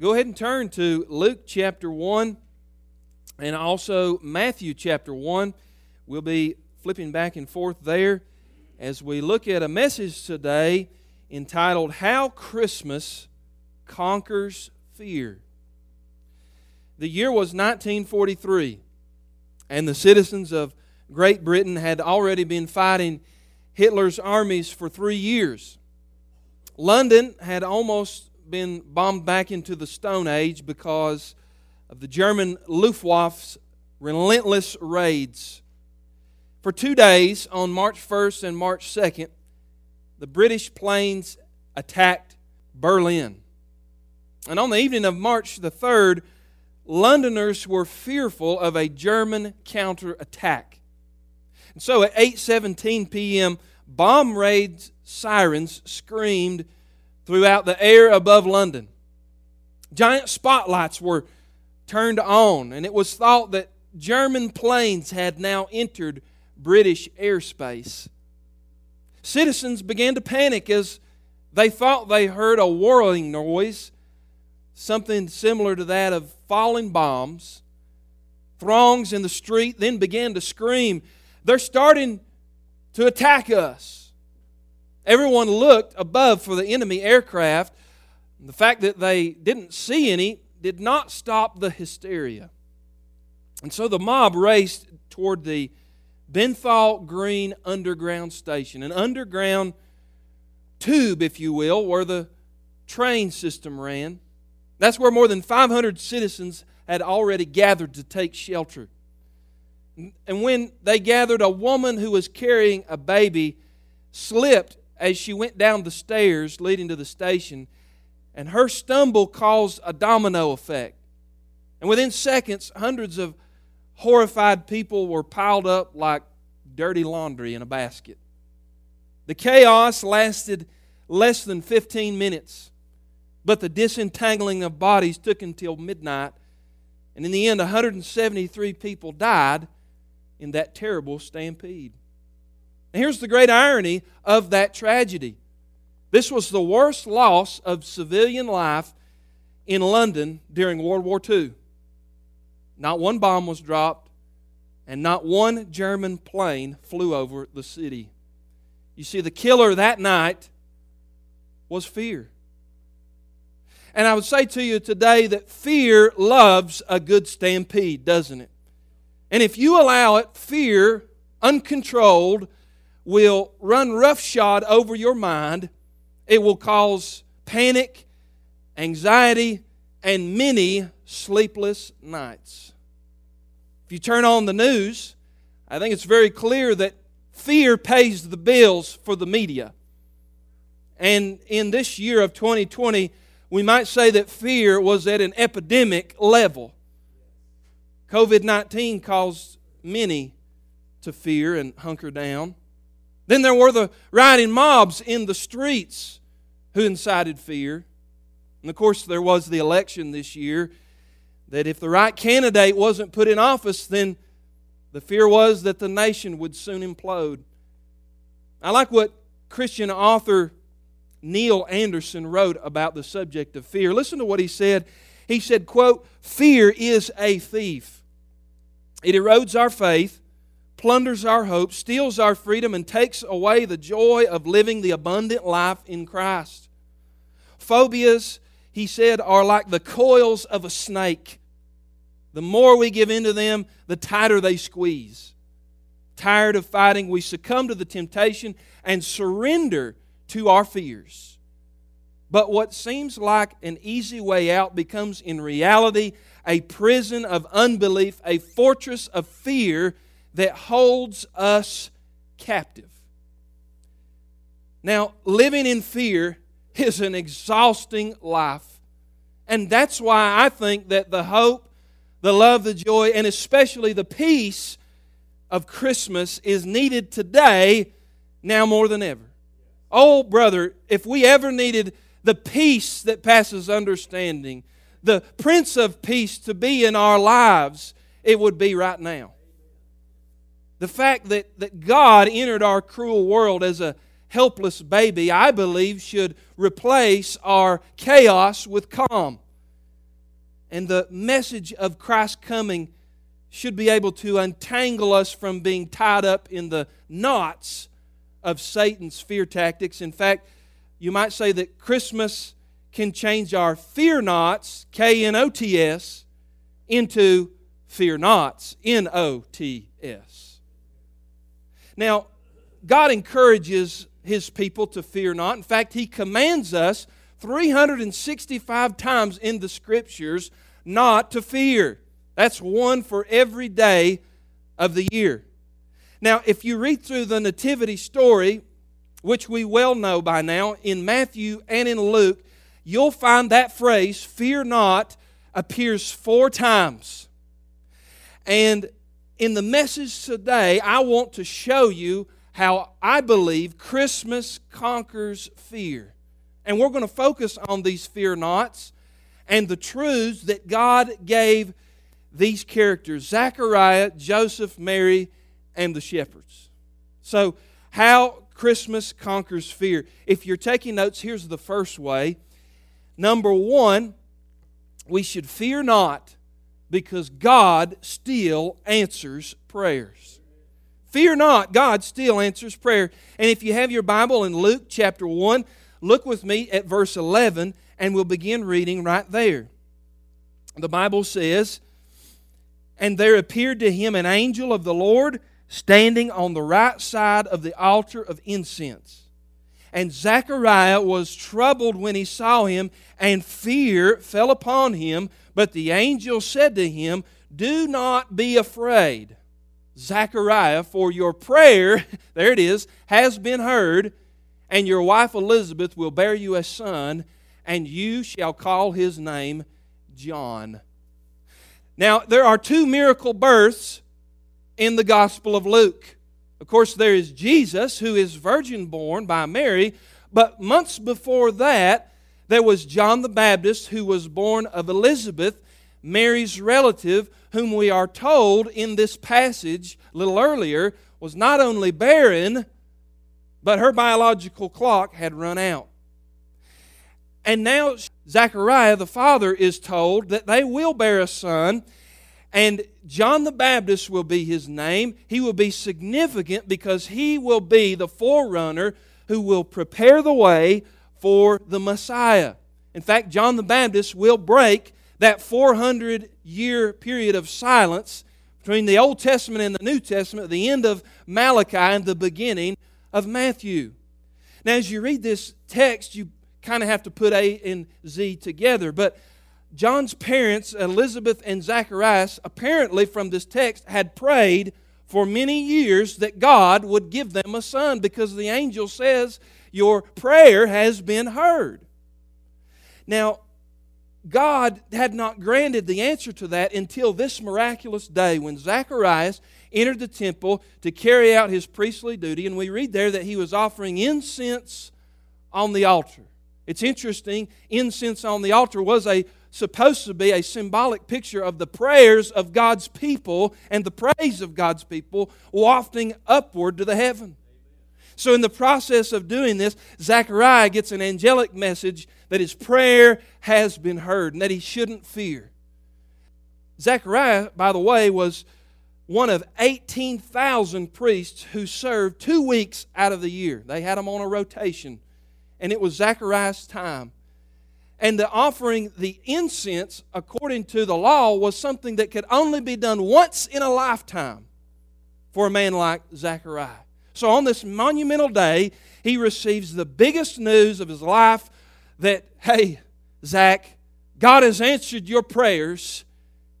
Go ahead and turn to Luke chapter 1 and also Matthew chapter 1. We'll be flipping back and forth there as we look at a message today entitled How Christmas Conquers Fear. The year was 1943, and the citizens of Great Britain had already been fighting Hitler's armies for three years. London had almost been bombed back into the Stone Age because of the German Luftwaffe's relentless raids. For two days, on March 1st and March 2nd, the British planes attacked Berlin. And on the evening of March the 3rd, Londoners were fearful of a German counterattack. And so at 8:17 p.m., bomb raid sirens screamed throughout the air above London. Giant spotlights were turned on, and it was thought that German planes had now entered British airspace. Citizens began to panic as they thought they heard a whirling noise, something similar to that of falling bombs. Throngs in the street then began to scream, They're starting to attack us. Everyone looked above for the enemy aircraft. The fact that they didn't see any did not stop the hysteria. And so the mob raced toward the Bethnal Green Underground Station, an underground tube, if you will, where the train system ran. That's where more than 500 citizens had already gathered to take shelter. And when they gathered, a woman who was carrying a baby slipped as she went down the stairs leading to the station, and her stumble caused a domino effect. And within seconds, hundreds of horrified people were piled up like dirty laundry in a basket. The chaos lasted less than 15 minutes, but the disentangling of bodies took until midnight. And in the end, 173 people died in that terrible stampede. And here's the great irony of that tragedy this was the worst loss of civilian life in London during World War II. Not one bomb was dropped, and not one German plane flew over the city. You see, the killer that night was fear. And I would say to you today that fear loves a good stampede, doesn't it? And if you allow it, fear, uncontrolled, will run roughshod over your mind. It will cause panic, anxiety, and many sleepless nights. If you turn on the news, I think it's very clear that fear pays the bills for the media. And in this year of 2020, we might say that fear was at an epidemic level. COVID 19 caused many to fear and hunker down. Then there were the rioting mobs in the streets who incited fear. And of course, there was the election this year that if the right candidate wasn't put in office, then the fear was that the nation would soon implode. I like what Christian author Neil Anderson wrote about the subject of fear. Listen to what he said. He said, quote, "Fear is a thief. It erodes our faith, plunders our hope, steals our freedom, and takes away the joy of living the abundant life in Christ. Phobias, he said, are like the coils of a snake. The more we give into them, the tighter they squeeze. Tired of fighting, we succumb to the temptation and surrender to our fears. But what seems like an easy way out becomes in reality a prison of unbelief, a fortress of fear that holds us captive. Now, living in fear is an exhausting life. And that's why I think that the hope, the love, the joy, and especially the peace of Christmas is needed today now more than ever. Oh, brother, if we ever needed the peace that passes understanding, the Prince of Peace to be in our lives, it would be right now. The fact that, that God entered our cruel world as a helpless baby, I believe, should replace our chaos with calm. And the message of Christ's coming should be able to untangle us from being tied up in the knots of Satan's fear tactics. In fact, you might say that Christmas can change our fear knots, K N O T S, into fear nots, N O T S. Now, God encourages His people to fear not. In fact, He commands us 365 times in the Scriptures not to fear. That's one for every day of the year. Now, if you read through the Nativity story, which we well know by now, in Matthew and in Luke, you'll find that phrase, fear not, appears four times. And in the message today, I want to show you how I believe Christmas conquers fear. And we're going to focus on these fear nots and the truths that God gave these characters Zechariah, Joseph, Mary, and the shepherds. So, how Christmas conquers fear. If you're taking notes, here's the first way. Number one, we should fear not because God still answers prayers. Fear not, God still answers prayer. And if you have your Bible in Luke chapter 1, look with me at verse 11 and we'll begin reading right there. The Bible says, And there appeared to him an angel of the Lord standing on the right side of the altar of incense. And Zechariah was troubled when he saw him, and fear fell upon him. But the angel said to him, Do not be afraid, Zechariah, for your prayer, there it is, has been heard, and your wife Elizabeth will bear you a son, and you shall call his name John. Now, there are two miracle births in the Gospel of Luke. Of course, there is Jesus, who is virgin born by Mary, but months before that, there was John the Baptist, who was born of Elizabeth, Mary's relative, whom we are told in this passage a little earlier was not only barren, but her biological clock had run out. And now Zechariah, the father, is told that they will bear a son and John the Baptist will be his name. He will be significant because he will be the forerunner who will prepare the way for the Messiah. In fact, John the Baptist will break that 400 year period of silence between the Old Testament and the New Testament, the end of Malachi and the beginning of Matthew. Now, as you read this text, you kind of have to put A and Z together, but John's parents, Elizabeth and Zacharias, apparently from this text had prayed for many years that God would give them a son because the angel says, Your prayer has been heard. Now, God had not granted the answer to that until this miraculous day when Zacharias entered the temple to carry out his priestly duty, and we read there that he was offering incense on the altar. It's interesting, incense on the altar was a supposed to be a symbolic picture of the prayers of God's people and the praise of God's people wafting upward to the heaven. So, in the process of doing this, Zechariah gets an angelic message that his prayer has been heard and that he shouldn't fear. Zechariah, by the way, was one of 18,000 priests who served two weeks out of the year. They had them on a rotation, and it was Zechariah's time and the offering the incense according to the law was something that could only be done once in a lifetime for a man like Zechariah. So on this monumental day, he receives the biggest news of his life that, hey, Zach, God has answered your prayers.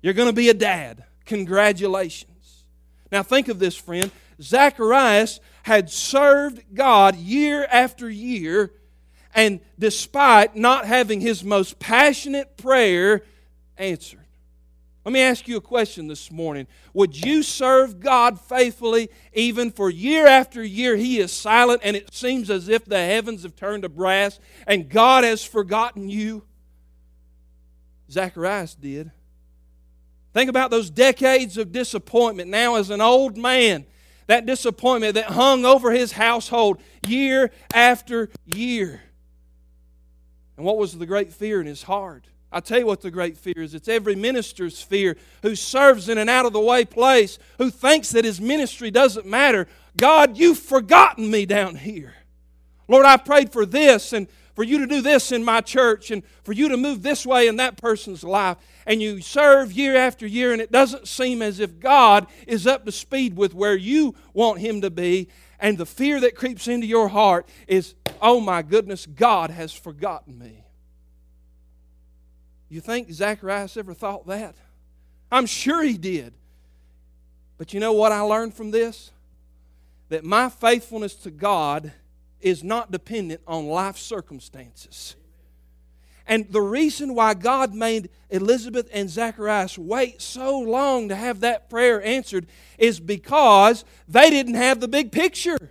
You're going to be a dad. Congratulations. Now think of this, friend. Zacharias had served God year after year and despite not having his most passionate prayer answered. Let me ask you a question this morning. Would you serve God faithfully even for year after year he is silent and it seems as if the heavens have turned to brass and God has forgotten you? Zacharias did. Think about those decades of disappointment now as an old man. That disappointment that hung over his household year after year. And what was the great fear in his heart? I tell you what the great fear is. It's every minister's fear who serves in an out of the way place, who thinks that his ministry doesn't matter. God, you've forgotten me down here. Lord, I prayed for this and for you to do this in my church and for you to move this way in that person's life. And you serve year after year, and it doesn't seem as if God is up to speed with where you want him to be. And the fear that creeps into your heart is, oh my goodness, God has forgotten me. You think Zacharias ever thought that? I'm sure he did. But you know what I learned from this? That my faithfulness to God is not dependent on life circumstances. And the reason why God made Elizabeth and Zacharias wait so long to have that prayer answered is because they didn't have the big picture.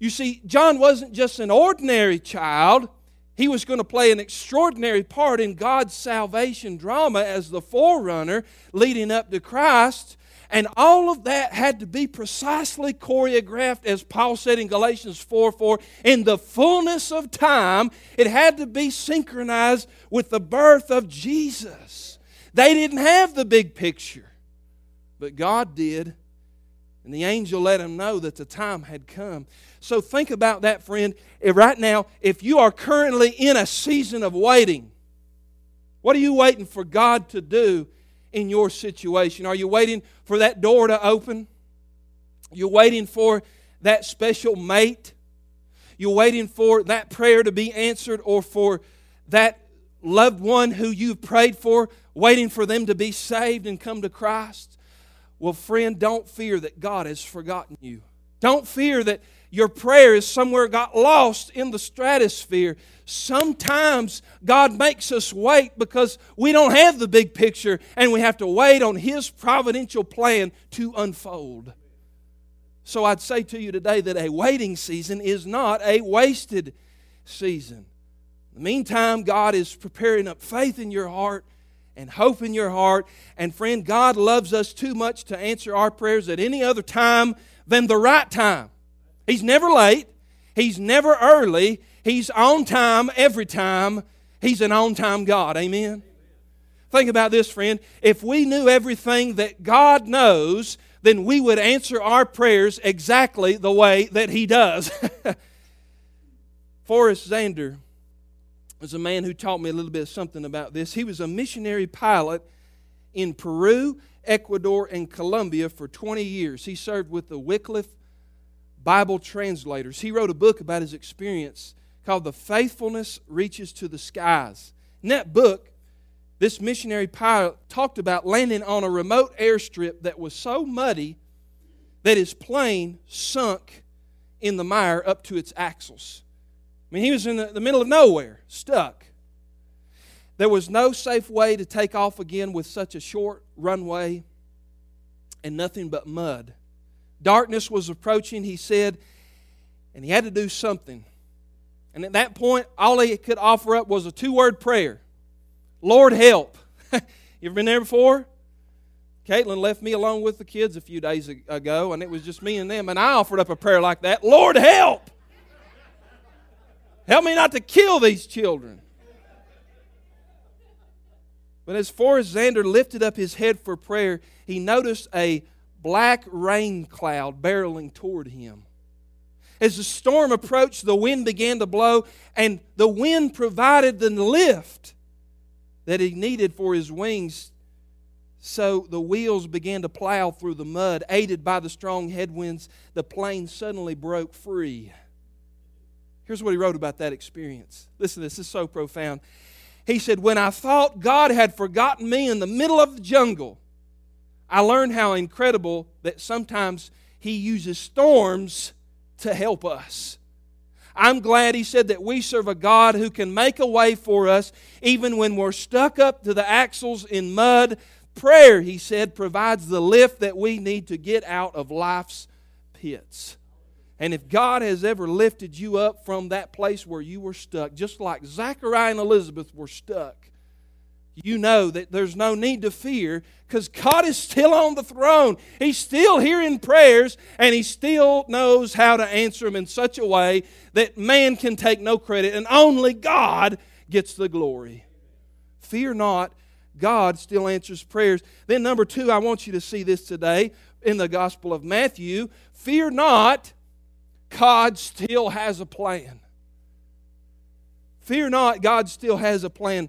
You see, John wasn't just an ordinary child, he was going to play an extraordinary part in God's salvation drama as the forerunner leading up to Christ. And all of that had to be precisely choreographed, as Paul said in Galatians 4 4. In the fullness of time, it had to be synchronized with the birth of Jesus. They didn't have the big picture, but God did. And the angel let him know that the time had come. So think about that, friend. Eh, right now, if you are currently in a season of waiting, what are you waiting for God to do in your situation? Are you waiting for that door to open? You're waiting for that special mate? You're waiting for that prayer to be answered or for that loved one who you've prayed for, waiting for them to be saved and come to Christ? Well, friend, don't fear that God has forgotten you. Don't fear that your prayer is somewhere got lost in the stratosphere. Sometimes God makes us wait because we don't have the big picture and we have to wait on His providential plan to unfold. So I'd say to you today that a waiting season is not a wasted season. In the meantime, God is preparing up faith in your heart and hope in your heart. And friend, God loves us too much to answer our prayers at any other time than the right time. He's never late, He's never early, He's on time every time. He's an on time God. Amen. Think about this, friend. If we knew everything that God knows, then we would answer our prayers exactly the way that He does. Forrest Zander was a man who taught me a little bit of something about this. He was a missionary pilot in Peru, Ecuador, and Colombia for 20 years. He served with the Wycliffe Bible translators. He wrote a book about his experience called The Faithfulness Reaches to the Skies. In that book, this missionary pilot talked about landing on a remote airstrip that was so muddy that his plane sunk in the mire up to its axles. I mean, he was in the, the middle of nowhere, stuck. There was no safe way to take off again with such a short runway and nothing but mud. Darkness was approaching, he said, and he had to do something. And at that point, all he could offer up was a two word prayer Lord, help. you ever been there before? Caitlin left me alone with the kids a few days ago, and it was just me and them, and I offered up a prayer like that Lord, help. Help me not to kill these children. But as Forrest Zander lifted up his head for prayer, he noticed a black rain cloud barreling toward him. As the storm approached, the wind began to blow, and the wind provided the lift that he needed for his wings. So the wheels began to plow through the mud. Aided by the strong headwinds, the plane suddenly broke free. Here's what he wrote about that experience. Listen, this is so profound. He said, When I thought God had forgotten me in the middle of the jungle, I learned how incredible that sometimes He uses storms to help us. I'm glad he said that we serve a God who can make a way for us even when we're stuck up to the axles in mud. Prayer, he said, provides the lift that we need to get out of life's pits. And if God has ever lifted you up from that place where you were stuck, just like Zachariah and Elizabeth were stuck, you know that there's no need to fear because God is still on the throne. He's still hearing prayers and He still knows how to answer them in such a way that man can take no credit and only God gets the glory. Fear not, God still answers prayers. Then, number two, I want you to see this today in the Gospel of Matthew. Fear not, God still has a plan. Fear not, God still has a plan.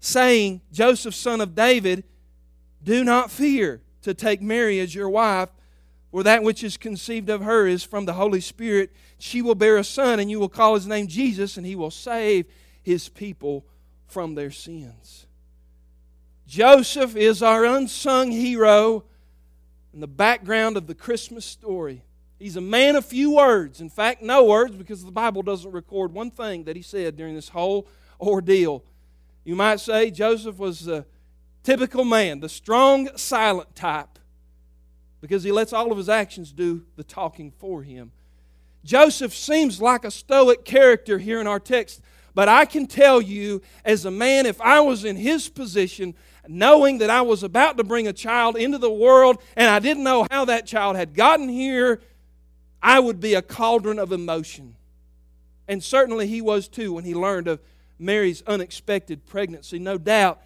saying, Joseph, son of David, do not fear to take Mary as your wife, for that which is conceived of her is from the Holy Spirit. She will bear a son, and you will call his name Jesus, and he will save his people from their sins. Joseph is our unsung hero in the background of the Christmas story. He's a man of few words. In fact, no words, because the Bible doesn't record one thing that he said during this whole ordeal. You might say Joseph was a typical man, the strong, silent type, because he lets all of his actions do the talking for him. Joseph seems like a stoic character here in our text, but I can tell you, as a man, if I was in his position, knowing that I was about to bring a child into the world and I didn't know how that child had gotten here, I would be a cauldron of emotion. And certainly he was too when he learned of Mary's unexpected pregnancy. No doubt.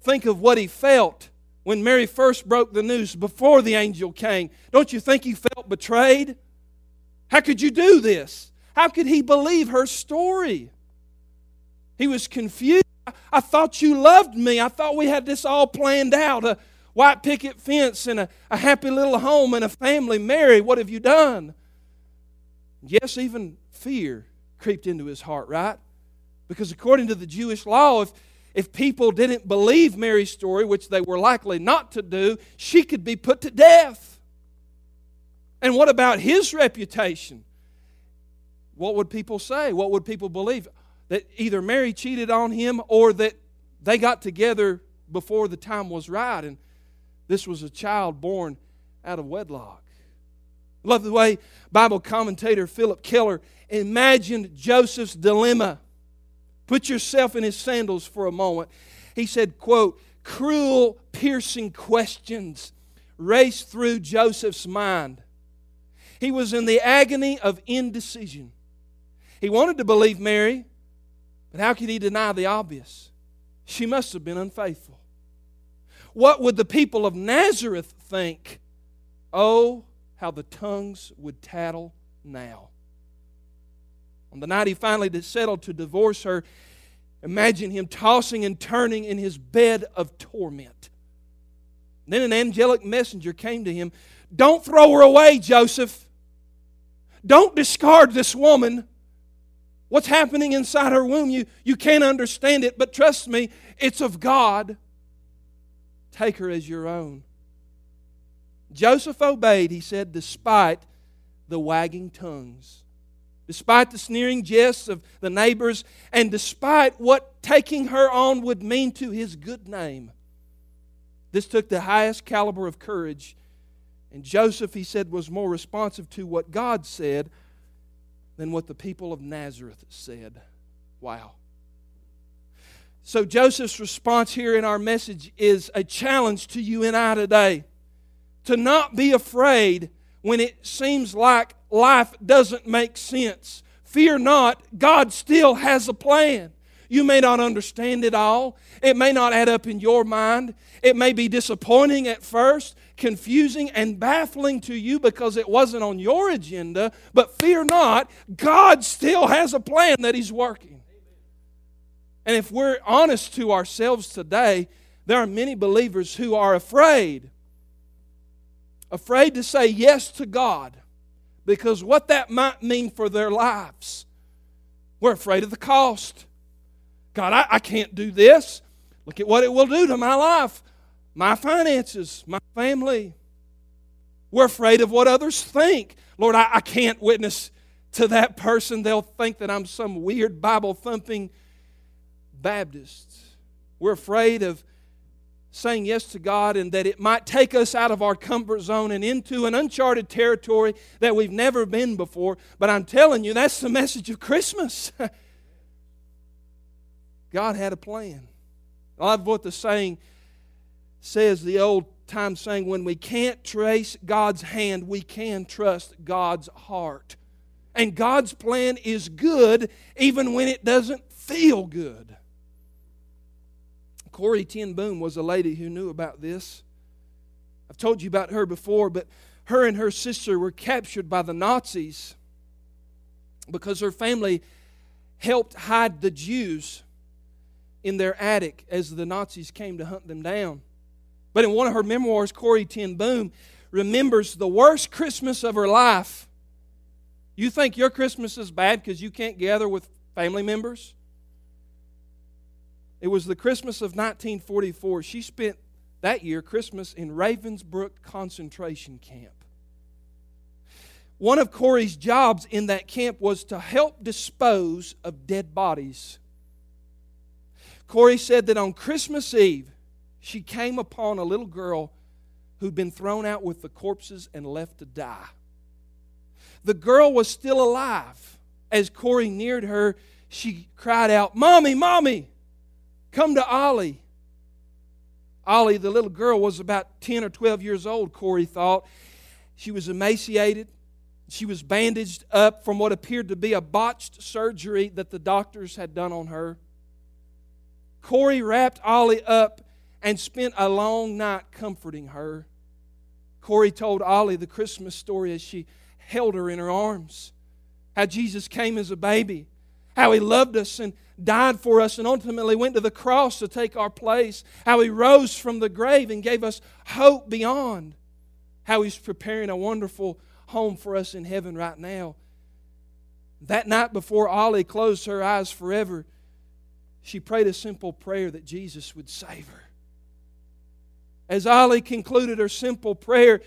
Think of what he felt when Mary first broke the news before the angel came. Don't you think he felt betrayed? How could you do this? How could he believe her story? He was confused. I thought you loved me. I thought we had this all planned out a white picket fence and a, a happy little home and a family. Mary, what have you done? Yes, even fear creeped into his heart, right? Because according to the Jewish law, if, if people didn't believe Mary's story, which they were likely not to do, she could be put to death. And what about his reputation? What would people say? What would people believe? that either Mary cheated on him or that they got together before the time was right and this was a child born out of wedlock. Love the way Bible commentator Phillip Keller imagined Joseph's dilemma. Put yourself in his sandals for a moment. He said, quote, cruel, piercing questions raced through Joseph's mind. He was in the agony of indecision. He wanted to believe Mary, but how could he deny the obvious? She must have been unfaithful. What would the people of Nazareth think? Oh, how the tongues would tattle now. On the night he finally settled to divorce her, imagine him tossing and turning in his bed of torment. Then an angelic messenger came to him. Don't throw her away, Joseph. Don't discard this woman. What's happening inside her womb, you, you can't understand it, but trust me, it's of God. Take her as your own. Joseph obeyed, he said, despite the wagging tongues, despite the sneering jests of the neighbors, and despite what taking her on would mean to his good name. This took the highest caliber of courage. And Joseph, he said, was more responsive to what God said than what the people of Nazareth said. Wow. So, Joseph's response here in our message is a challenge to you and I today to not be afraid when it seems like life doesn't make sense. Fear not, God still has a plan. You may not understand it all. It may not add up in your mind. It may be disappointing at first, confusing, and baffling to you because it wasn't on your agenda. But fear not, God still has a plan that He's working. And if we're honest to ourselves today, there are many believers who are afraid. Afraid to say yes to God because what that might mean for their lives. We're afraid of the cost. God, I, I can't do this. Look at what it will do to my life, my finances, my family. We're afraid of what others think. Lord, I, I can't witness to that person. They'll think that I'm some weird Bible thumping Baptist. We're afraid of saying yes to God and that it might take us out of our comfort zone and into an uncharted territory that we've never been before. But I'm telling you, that's the message of Christmas. God had a plan. I love what the saying says, the old time saying, when we can't trace God's hand, we can trust God's heart. And God's plan is good even when it doesn't feel good. Corrie Ten Boom was a lady who knew about this. I've told you about her before, but her and her sister were captured by the Nazis because her family helped hide the Jews in their attic as the Nazis came to hunt them down. But in one of her memoirs, Corrie Ten Boom remembers the worst Christmas of her life. You think your Christmas is bad because you can't gather with family members? It was the Christmas of 1944. She spent that year Christmas in Ravensbrück concentration camp. One of Corrie's jobs in that camp was to help dispose of dead bodies. Corrie said that on Christmas Eve, she came upon a little girl who'd been thrown out with the corpses and left to die. The girl was still alive. As Corrie neared her, she cried out, Mommy, Mommy! Come to Ollie. Ollie, the little girl, was about 10 or 12 years old, Corrie thought. She was emaciated. She was bandaged up from what appeared to be a botched surgery that the doctors had done on her. Corrie wrapped Ollie up and spent a long night comforting her. Corrie told Ollie the Christmas story as she held her in her arms. How Jesus came as a baby, how he loved us and died for us and ultimately went to the cross to take our place, how he rose from the grave and gave us hope beyond, how he's preparing a wonderful home for us in heaven right now. That night before Ollie closed her eyes forever, she prayed a simple prayer that Jesus would save her. As Ollie concluded her simple prayer,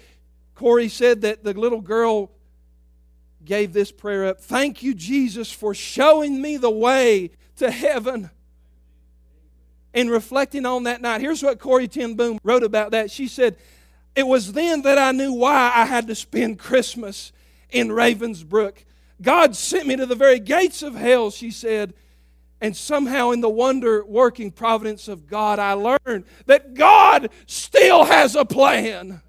Corrie said that the little girl gave this prayer up Thank you, Jesus, for showing me the way to heaven. And reflecting on that night, here's what Corrie Ten Boom wrote about that. She said, It was then that I knew why I had to spend Christmas in Ravensbrück. God sent me to the very gates of hell, she said. And somehow, in the wonder working providence of God, I learned that God still has a plan.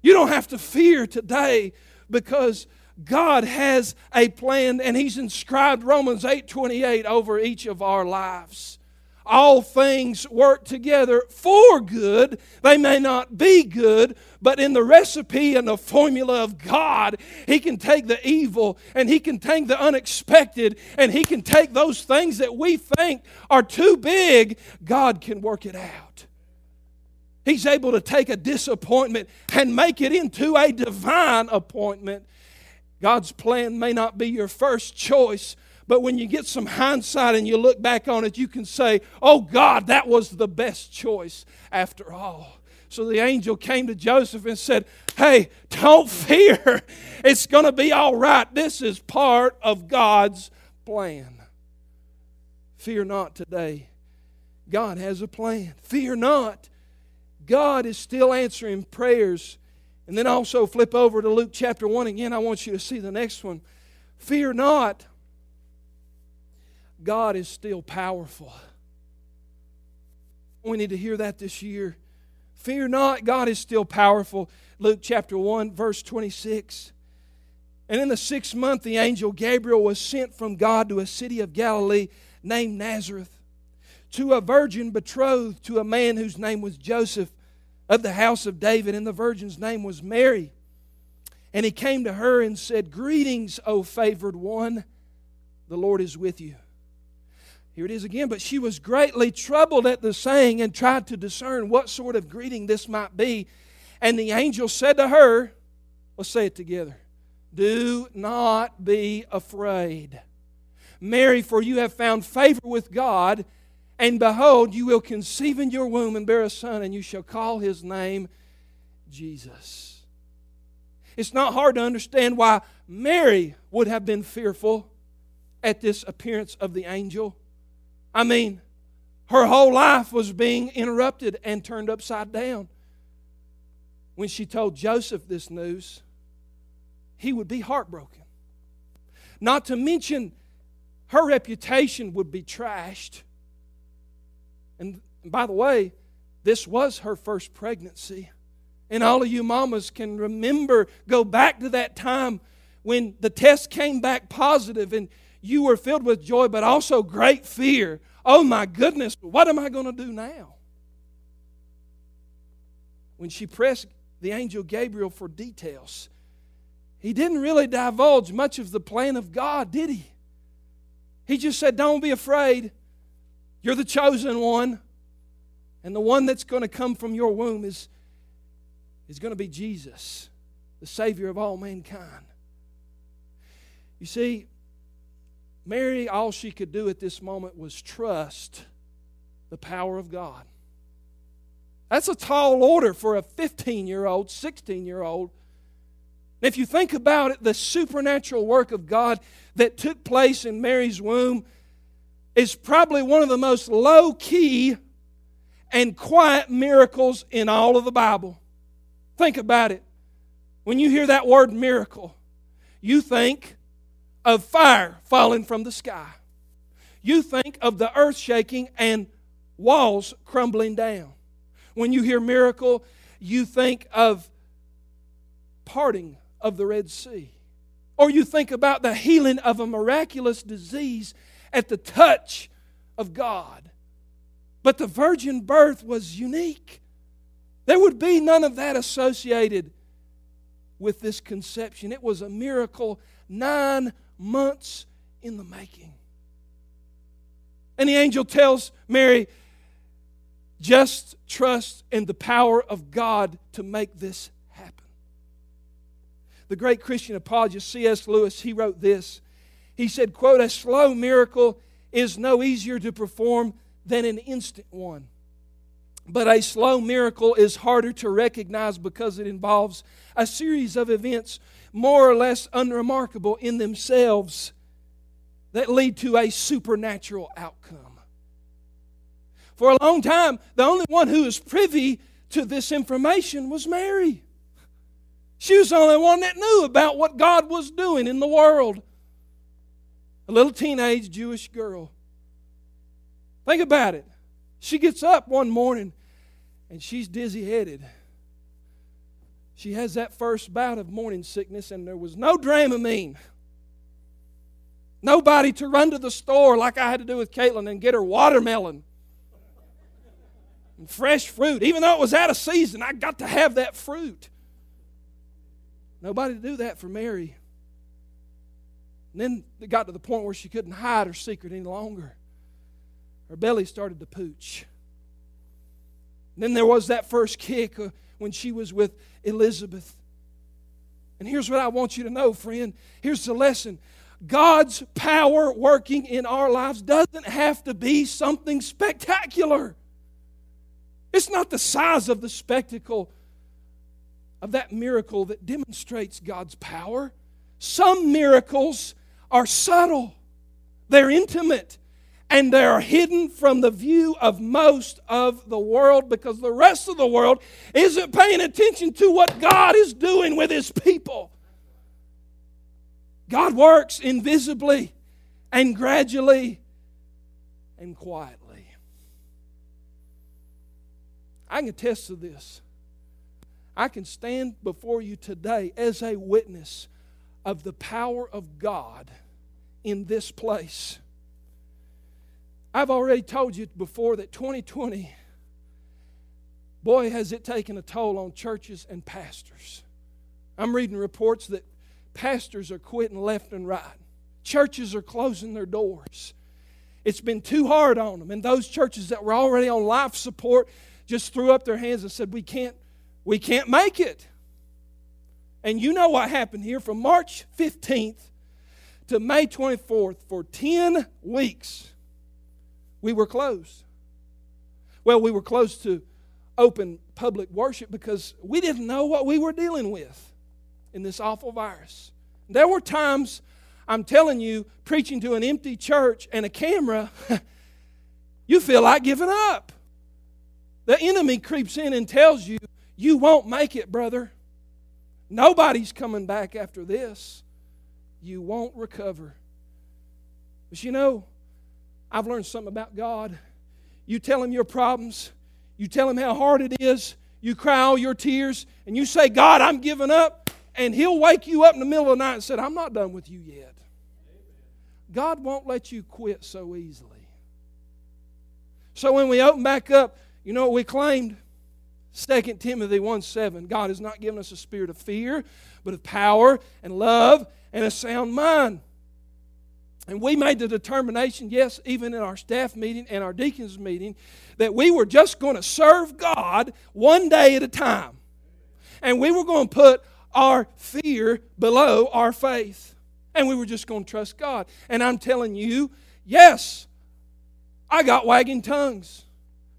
You don't have to fear today because God has a plan and He's inscribed Romans 8 28 over each of our lives. All things work together for good. They may not be good, but in the recipe and the formula of God, He can take the evil and He can take the unexpected and He can take those things that we think are too big. God can work it out. He's able to take a disappointment and make it into a divine appointment. God's plan may not be your first choice, but when you get some hindsight and you look back on it, you can say, Oh God, that was the best choice after all. So the angel came to Joseph and said, Hey, don't fear. It's going to be all right. This is part of God's plan. Fear not today. God has a plan. Fear not. God is still answering prayers. And then also flip over to Luke chapter 1 again. I want you to see the next one. Fear not, God is still powerful. We need to hear that this year. Fear not, God is still powerful. Luke chapter 1, verse 26. And in the sixth month, the angel Gabriel was sent from God to a city of Galilee named Nazareth to a virgin betrothed to a man whose name was Joseph of the house of David, and the virgin's name was Mary. And he came to her and said, Greetings, O favored one, the Lord is with you. Here it is again. But she was greatly troubled at the saying and tried to discern what sort of greeting this might be. And the angel said to her, Let's say it together Do not be afraid. Mary, for you have found favor with God. And behold, you will conceive in your womb and bear a son, and you shall call his name Jesus. It's not hard to understand why Mary would have been fearful at this appearance of the angel. I mean, Her whole life was being interrupted and turned upside down. When she told Joseph this news, he would be heartbroken. Not to mention, her reputation would be trashed. And by the way, this was her first pregnancy. And all of you mamas can remember, go back to that time when the test came back positive and you were filled with joy, but also great fear. Oh my goodness, what am I going to do now? When she pressed the angel Gabriel for details, he didn't really divulge much of the plan of God, did he? He just said, Don't be afraid. You're the chosen one. And the one that's going to come from your womb is, is going to be Jesus, the Savior of all mankind. You see, Mary, all she could do at this moment was trust the power of God. That's a tall order for a 15 year old, 16 year old. If you think about it, the supernatural work of God that took place in Mary's womb is probably one of the most low key and quiet miracles in all of the Bible. Think about it. When you hear that word miracle, you think of fire falling from the sky. You think of the earth shaking and walls crumbling down. When you hear miracle, you think of parting of the Red Sea. Or you think about the healing of a miraculous disease at the touch of God. But the virgin birth was unique. There would be none of that associated with this conception. It was a miracle nine months in the making. And the angel tells Mary, just trust in the power of God to make this happen. The great Christian apologist C.S. Lewis, he wrote this. He said, quote, a slow miracle is no easier to perform than an instant one. But a slow miracle is harder to recognize because it involves a series of events more or less unremarkable in themselves that lead to a supernatural outcome. For a long time, the only one who was privy to this information was Mary. She was the only one that knew about what God was doing in the world. A little teenage Jewish girl. Think about it. She gets up one morning and she's dizzy headed. She has that first bout of morning sickness, and there was no Dramamine. Nobody to run to the store like I had to do with Caitlin and get her watermelon and fresh fruit. Even though it was out of season, I got to have that fruit. Nobody to do that for Mary. And then it got to the point where she couldn't hide her secret any longer. Her belly started to pooch. And then there was that first kick uh, when she was with Elizabeth. And here's what I want you to know, friend. Here's the lesson God's power working in our lives doesn't have to be something spectacular. It's not the size of the spectacle of that miracle that demonstrates God's power. Some miracles are subtle, they're intimate, and they are hidden from the view of most of the world because the rest of the world isn't paying attention to what God is doing with His people. God works invisibly and gradually and quietly. I can attest to this. I can stand before you today as a witness of the power of God in this place. I've already told you before that 2020, boy, has it taken a toll on churches and pastors. I'm reading reports that pastors are quitting left and right, churches are closing their doors. It's been too hard on them. And those churches that were already on life support just threw up their hands and said, We can't, we can't make it. And you know what happened here from March 15th to May 24th for 10 weeks we were closed. Well, we were closed to open public worship because we didn't know what we were dealing with in this awful virus. There were times, I'm telling you, preaching to an empty church and a camera, you feel like giving up. The enemy creeps in and tells you, you won't make it, brother. Nobody's coming back after this. You won't recover. But you know, I've learned something about God. You tell him your problems, you tell him how hard it is, you cry all your tears, and you say, God, I'm giving up, and he'll wake you up in the middle of the night and say, I'm not done with you yet. God won't let you quit so easily. So when we open back up, you know what we claimed? 2 Timothy 1 7. God has not given us a spirit of fear, but of power and love and a sound mind. And we made the determination, yes, even in our staff meeting and our deacons meeting, that we were just going to serve God one day at a time. And we were going to put our fear below our faith. And we were just going to trust God. And I'm telling you, yes, I got wagging tongues.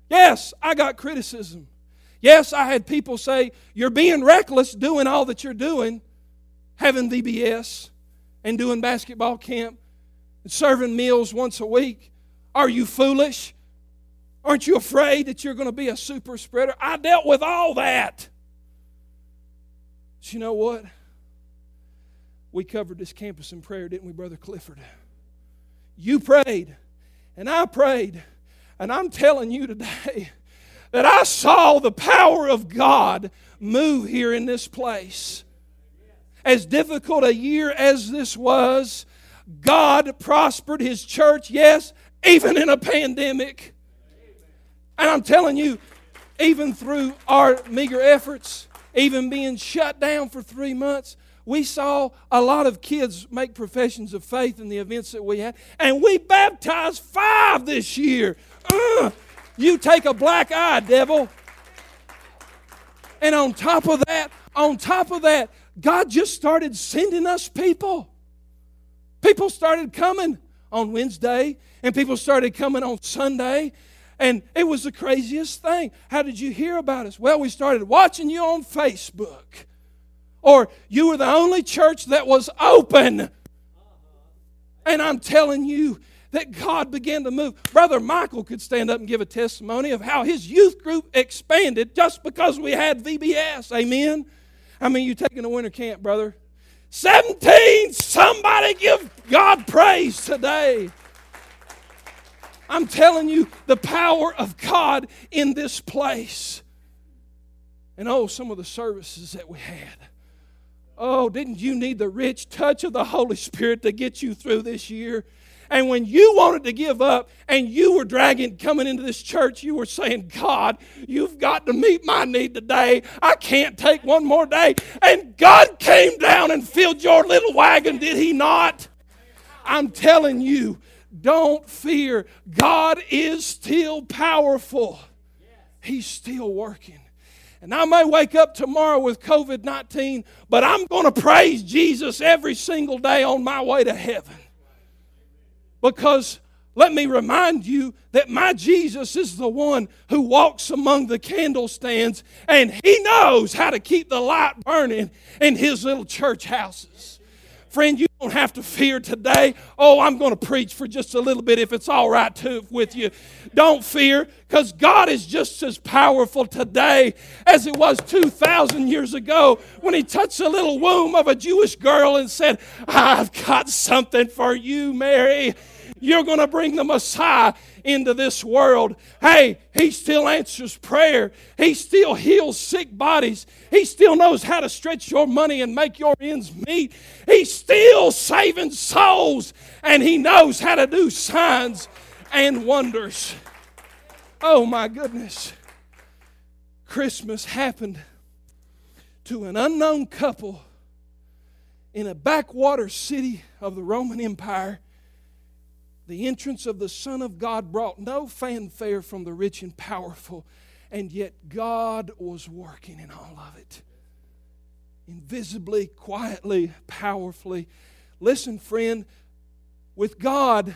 Yes, I got criticism. Yes, I had people say, You're being reckless doing all that you're doing, having VBS and doing basketball camp and serving meals once a week. Are you foolish? Aren't you afraid that you're going to be a super spreader? I dealt with all that. But you know what? We covered this campus in prayer, didn't we, Brother Clifford? You prayed. And I prayed, and I'm telling you today that I saw the power of God move here in this place. As difficult a year as this was, God prospered His church, yes, even in a pandemic. And I'm telling you, even through our meager efforts, even being shut down for three months, we saw a lot of kids make professions of faith in the events that we had, and we baptized five this year. Uh, you take a black eye, devil. And on top of that, on top of that, God just started sending us people. People started coming on Wednesday, and people started coming on Sunday, and it was the craziest thing. How did you hear about us? Well, we started watching you on Facebook or you were the only church that was open. And I'm telling you that God began to move. Brother Michael could stand up and give a testimony of how his youth group expanded just because we had VBS. Amen. I mean, you taking a winter camp, brother? 17. Somebody give God praise today. I'm telling you the power of God in this place. And oh, some of the services that we had. Oh, didn't you need the rich touch of the Holy Spirit to get you through this year? And when you wanted to give up and you were dragging, coming into this church, you were saying, God, you've got to meet my need today. I can't take one more day. And God came down and filled your little wagon, did He not? I'm telling you, don't fear. God is still powerful, He's still working. And I may wake up tomorrow with COVID 19, but I'm going to praise Jesus every single day on my way to heaven. Because let me remind you that my Jesus is the one who walks among the candlestands and he knows how to keep the light burning in his little church houses. Friend, you don't have to fear today. Oh, I'm going to preach for just a little bit if it's all right too with you. Don't fear because God is just as powerful today as it was 2,000 years ago when He touched the little womb of a Jewish girl and said, I've got something for you, Mary. You're going to bring the Messiah into this world. Hey, He still answers prayer. He still heals sick bodies. He still knows how to stretch your money and make your ends meet. He's still saving souls, and He knows how to do signs and wonders. Oh, my goodness. Christmas happened to an unknown couple in a backwater city of the Roman Empire the entrance of the Son of God brought no fanfare from the rich and powerful, and yet God was working in all of it. Invisibly, quietly, powerfully. Listen, friend, with God,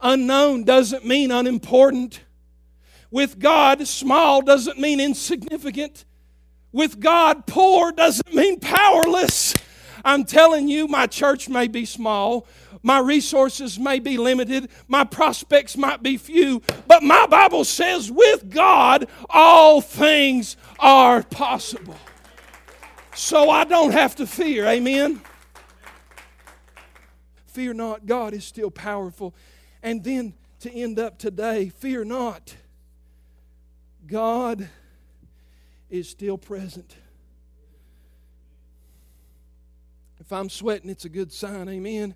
unknown doesn't mean unimportant. With God, small doesn't mean insignificant. With God, poor doesn't mean powerless. I'm telling you, my church may be small, my resources may be limited, my prospects might be few, but my Bible says with God, all things are possible. So I don't have to fear. Amen. Fear not, God is still powerful. And then to end up today, fear not, God is still present. If I'm sweating, it's a good sign. Amen.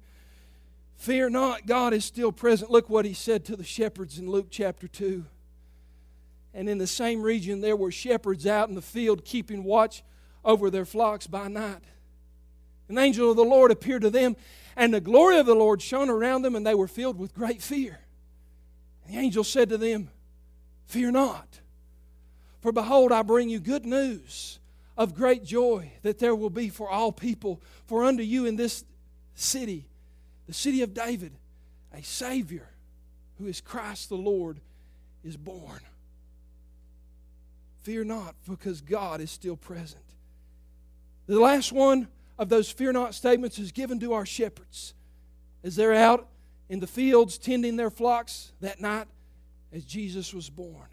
Fear not, God is still present. Look what he said to the shepherds in Luke chapter 2. And in the same region, there were shepherds out in the field keeping watch over their flocks by night. An angel of the Lord appeared to them, and the glory of the Lord shone around them, and they were filled with great fear. The angel said to them, Fear not, for behold, I bring you good news of great joy that there will be for all people. For unto you in this city, the city of David, a Savior who is Christ the Lord is born. Fear not, because God is still present. The last one of those fear not statements is given to our shepherds as they're out in the fields tending their flocks that night as Jesus was born.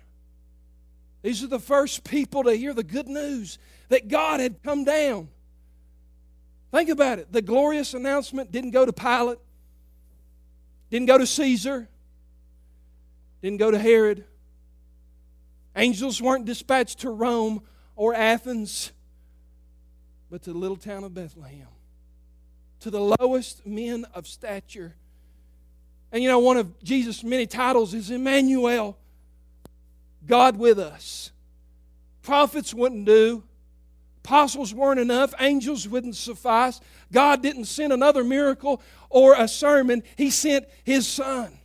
These are the first people to hear the good news that God had come down. Think about it. The glorious announcement didn't go to Pilate, didn't go to Caesar, didn't go to Herod. Angels weren't dispatched to Rome or Athens, but to the little town of Bethlehem, to the lowest men of stature. And you know, one of Jesus' many titles is Emmanuel, God with us. Prophets wouldn't do. Apostles weren't enough. Angels wouldn't suffice. God didn't send another miracle or a sermon, He sent His Son.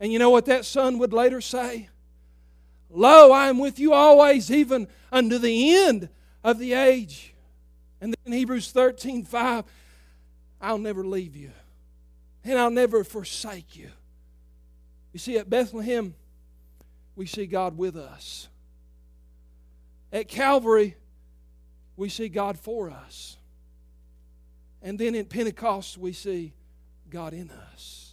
And you know what that Son would later say? Lo, I am with you always, even unto the end of the age. And then Hebrews 13 5, I'll never leave you, and I'll never forsake you. You see, at Bethlehem, we see God with us. At Calvary, we see God for us. And then in Pentecost, we see God in us.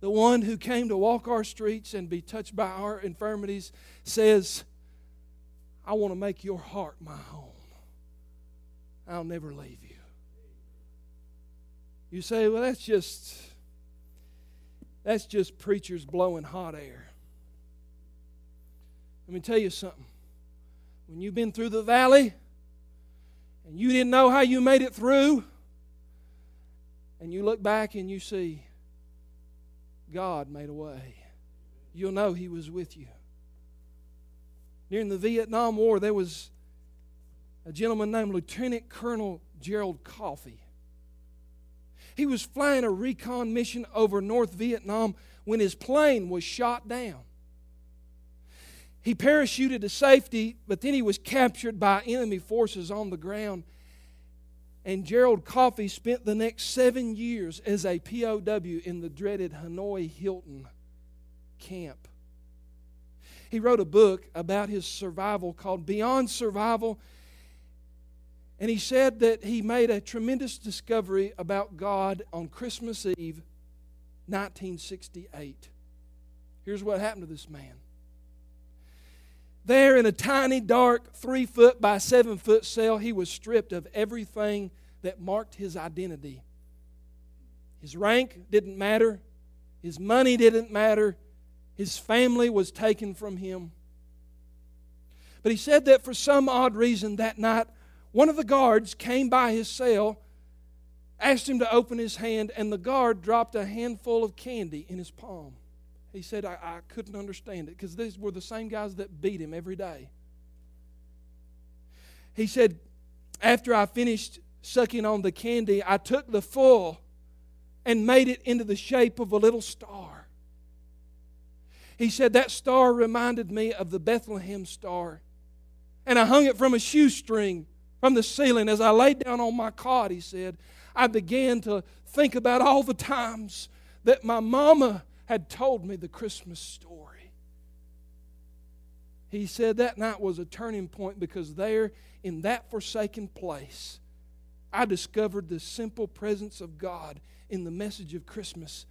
The one who came to walk our streets and be touched by our infirmities says, I want to make your heart my home. I'll never leave you. You say, well, that's just that's just preachers blowing hot air. Let me tell you something. When you've been through the valley and you didn't know how you made it through, and you look back and you see God made a way, you'll know He was with you. During the Vietnam War, there was a gentleman named Lieutenant Colonel Gerald Coffee. He was flying a recon mission over North Vietnam when his plane was shot down. He parachuted to safety, but then he was captured by enemy forces on the ground. And Gerald Coffee spent the next seven years as a POW in the dreaded Hanoi Hilton camp. He wrote a book about his survival called Beyond Survival. And he said that he made a tremendous discovery about God on Christmas Eve, 1968. Here's what happened to this man. There in a tiny, dark, three foot by seven foot cell, he was stripped of everything that marked his identity. His rank didn't matter, his money didn't matter, his family was taken from him. But he said that for some odd reason that night, one of the guards came by his cell, asked him to open his hand, and the guard dropped a handful of candy in his palm. He said, I, I couldn't understand it because these were the same guys that beat him every day. He said, After I finished sucking on the candy, I took the full and made it into the shape of a little star. He said, That star reminded me of the Bethlehem star. And I hung it from a shoestring from the ceiling. As I laid down on my cot, he said, I began to think about all the times that my mama had told me the Christmas story. He said that night was a turning point because there in that forsaken place, I discovered the simple presence of God in the message of Christmas,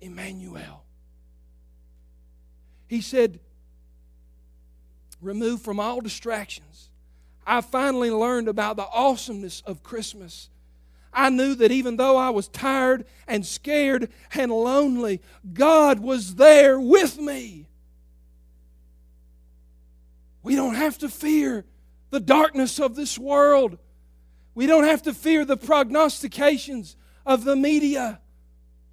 Emmanuel. He said, removed from all distractions. I finally learned about the awesomeness of Christmas. I knew that even though I was tired and scared and lonely, God was there with me. We don't have to fear the darkness of this world. We don't have to fear the prognostications of the media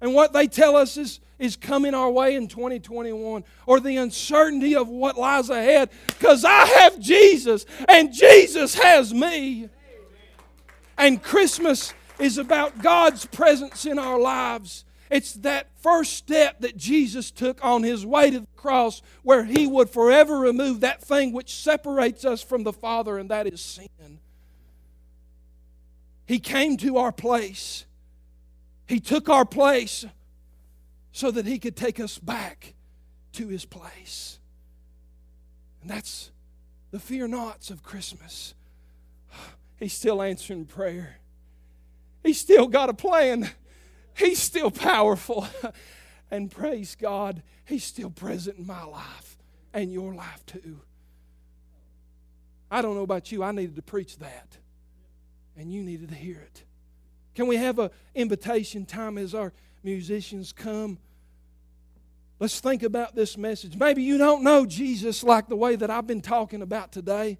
and what they tell us is, is coming our way in 2021 or the uncertainty of what lies ahead because I have Jesus and Jesus has me. And Christmas is about God's presence in our lives. It's that first step that Jesus took on his way to the cross where he would forever remove that thing which separates us from the Father, and that is sin. He came to our place. He took our place so that He could take us back to His place. And that's the fear nots of Christmas. He's still answering prayer. He's still got a plan. He's still powerful. And praise God, He's still present in my life and your life too. I don't know about you, I needed to preach that. And you needed to hear it. Can we have an invitation time as our musicians come? Let's think about this message. Maybe you don't know Jesus like the way that I've been talking about today.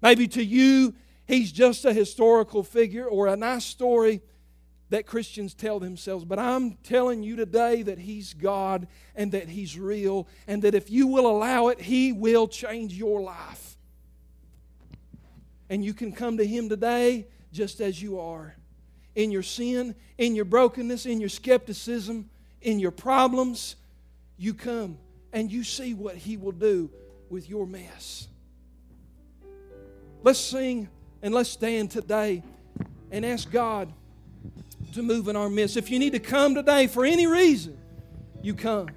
Maybe to you, he's just a historical figure or a nice story that Christians tell themselves. But I'm telling you today that He's God and that He's real, and that if you will allow it, He will change your life. And you can come to Him today just as you are in your sin, in your brokenness, in your skepticism, in your problems. You come and you see what He will do with your mess. Let's sing and let's stand today and ask God to move in our midst. If you need to come today for any reason, you come.